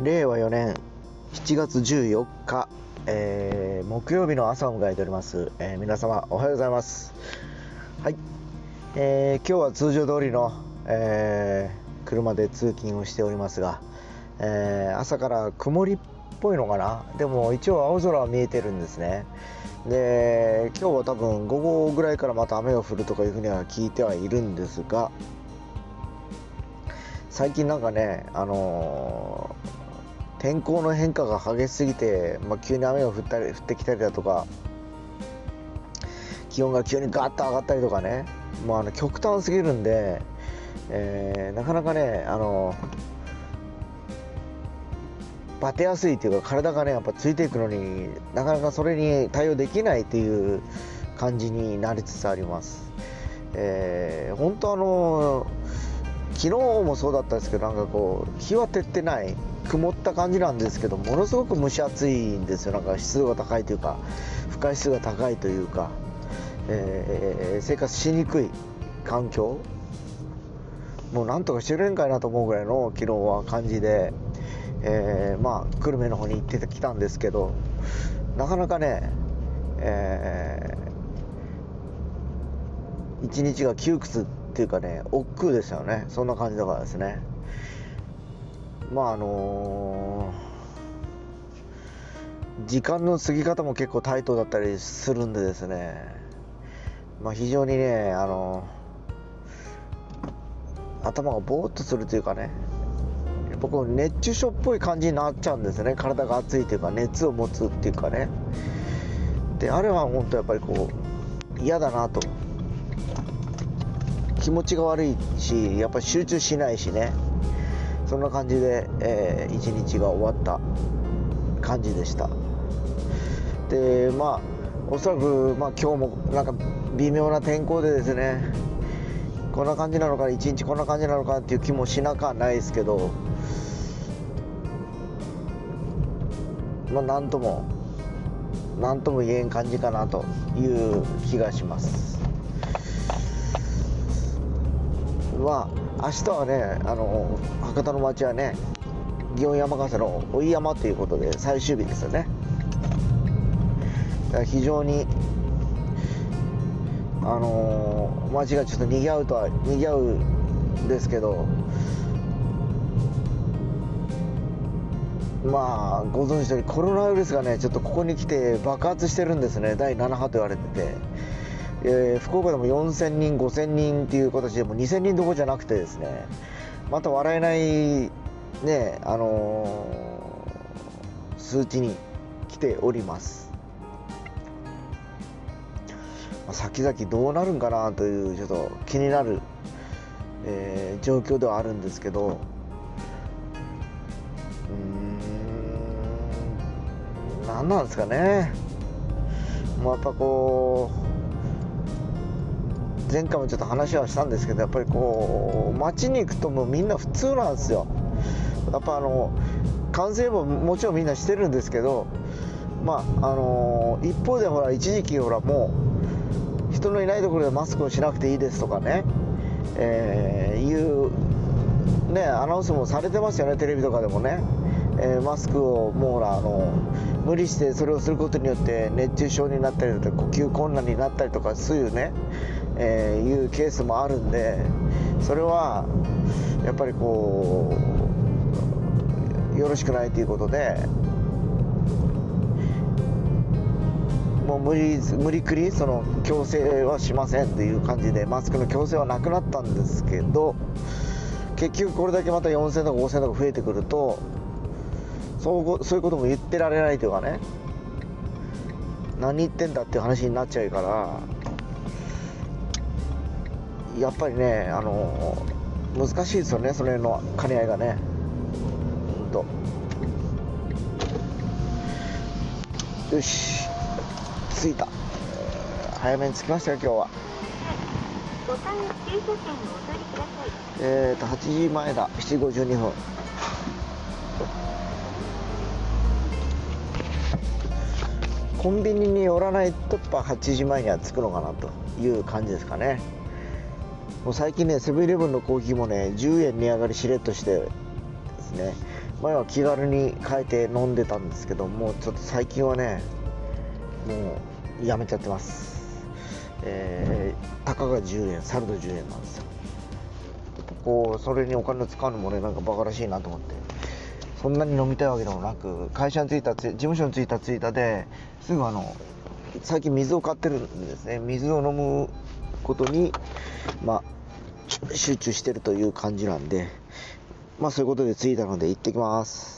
令和4年7月14日、えー木曜日の朝を迎えております、えー皆様おはようございます。はい、えー今日は通常通りの、え車で通勤をしておりますが、えー朝から曇りっぽいのかな。でも一応青空は見えてるんですね。で今日は多分午後ぐらいからまた雨が降るとかいうふうには聞いてはいるんですが最近なんかね、あの天候の変化が激しすぎて、まあ、急に雨が降ったり降ってきたりだとか気温が急にガーッと上がったりとかね、まあ、あの極端すぎるんで、えーなかなかね、あのバテやすいというか体がねやっぱついていくのになかなかそれに対応できないっていう感じになりつつあります。えー本当あのー昨日もそうだったんですけどなんかこう日は照ってない曇った感じなんですけどものすごく蒸し暑いんですよ。なんか湿度が高いというか不快湿が高いというか、えー生活しにくい環境。もうなんとかしてくれんかいなと思うぐらいの昨日は感じで、えーまあ久留米の方に行ってきたんですけどなかなかね、えー一日が窮屈っていうかね億劫ですよね。そんな感じだからですね。まああのー時間の過ぎ方も結構タイトだったりするんでですね。まあ非常にねあのー頭がぼーっとするというかね。やっぱこう熱中症っぽい感じになっちゃうんですね。体が熱いというか熱を持つっていうかね。であれは本当やっぱりこう嫌だなと。気持ちが悪いしやっぱり集中しないしね。そんな感じで、えー一日が終わった感じでした。でまあおそらく、まあ、今日もなんか微妙な天候でですねこんな感じなのか一日こんな感じなのかっていう気もしなくはないですけどまあなんともなんとも言えん感じかなという気がします。まあ明日はねあの博多の町はね祇園山笠の追い山ということで最終日ですよね。だから非常にあの街がちょっと賑わうとは賑わうんですけどまあご存知の通りコロナウイルスがねちょっとここに来て爆発してるんですね。第7波と言われてて、えー福岡でも4000人5000人っていう形でもう2000人どころじゃなくてですねまた笑えないねあのー数値に来ております。まあ先々どうなるんかなというちょっと気になる、えー状況ではあるんですけどうん何なんですかね。もうやっぱこう前回もちょっと話はしたんですけどやっぱりこう街に行くともうみんな普通なんですよ。やっぱあの感染ももちろんみんなしてるんですけどまああの一方でほら一時期ほらもう人のいないところでマスクをしなくていいですとかね、えーいうねアナウンスもされてますよねテレビとかでもね、えーマスクをもうほらあの無理してそれをすることによって熱中症になったりとか呼吸困難になったりとかそういうね、えーいうケースもあるんでそれはやっぱりこうよろしくないということでもう無理無理くりその強制はしませんという感じでマスクの強制はなくなったんですけど結局これだけまた4000とか5000とか増えてくるとそうそういうことも言ってられないというかね何言ってんだっていう話になっちゃうからやっぱりねあの難しいですよねその辺の兼ね合いがね。ほんと。よし。着いた。えー早めに着きましたよ今日は。えーと8時前だ。7時52分。コンビニに寄らないとやっぱ8時前には着くのかなという感じですかねもう最近ねセブンイレブンのコーヒーもね10円値上がりしれっとしてですね。前は気軽に変えて飲んでたんですけどもうちょっと最近はねもうやめちゃってます。えー、たかが10円サルド10円なんですよ。こうそれにお金使うのもねなんかバカらしいなと思って。そんなに飲みたいわけでもなく会社に着いた事務所に着いた着いたですぐあの最近水を買ってるんですね。水を飲むことにまあ集中してるという感じなんでまあそういうことで着いたので行ってきます。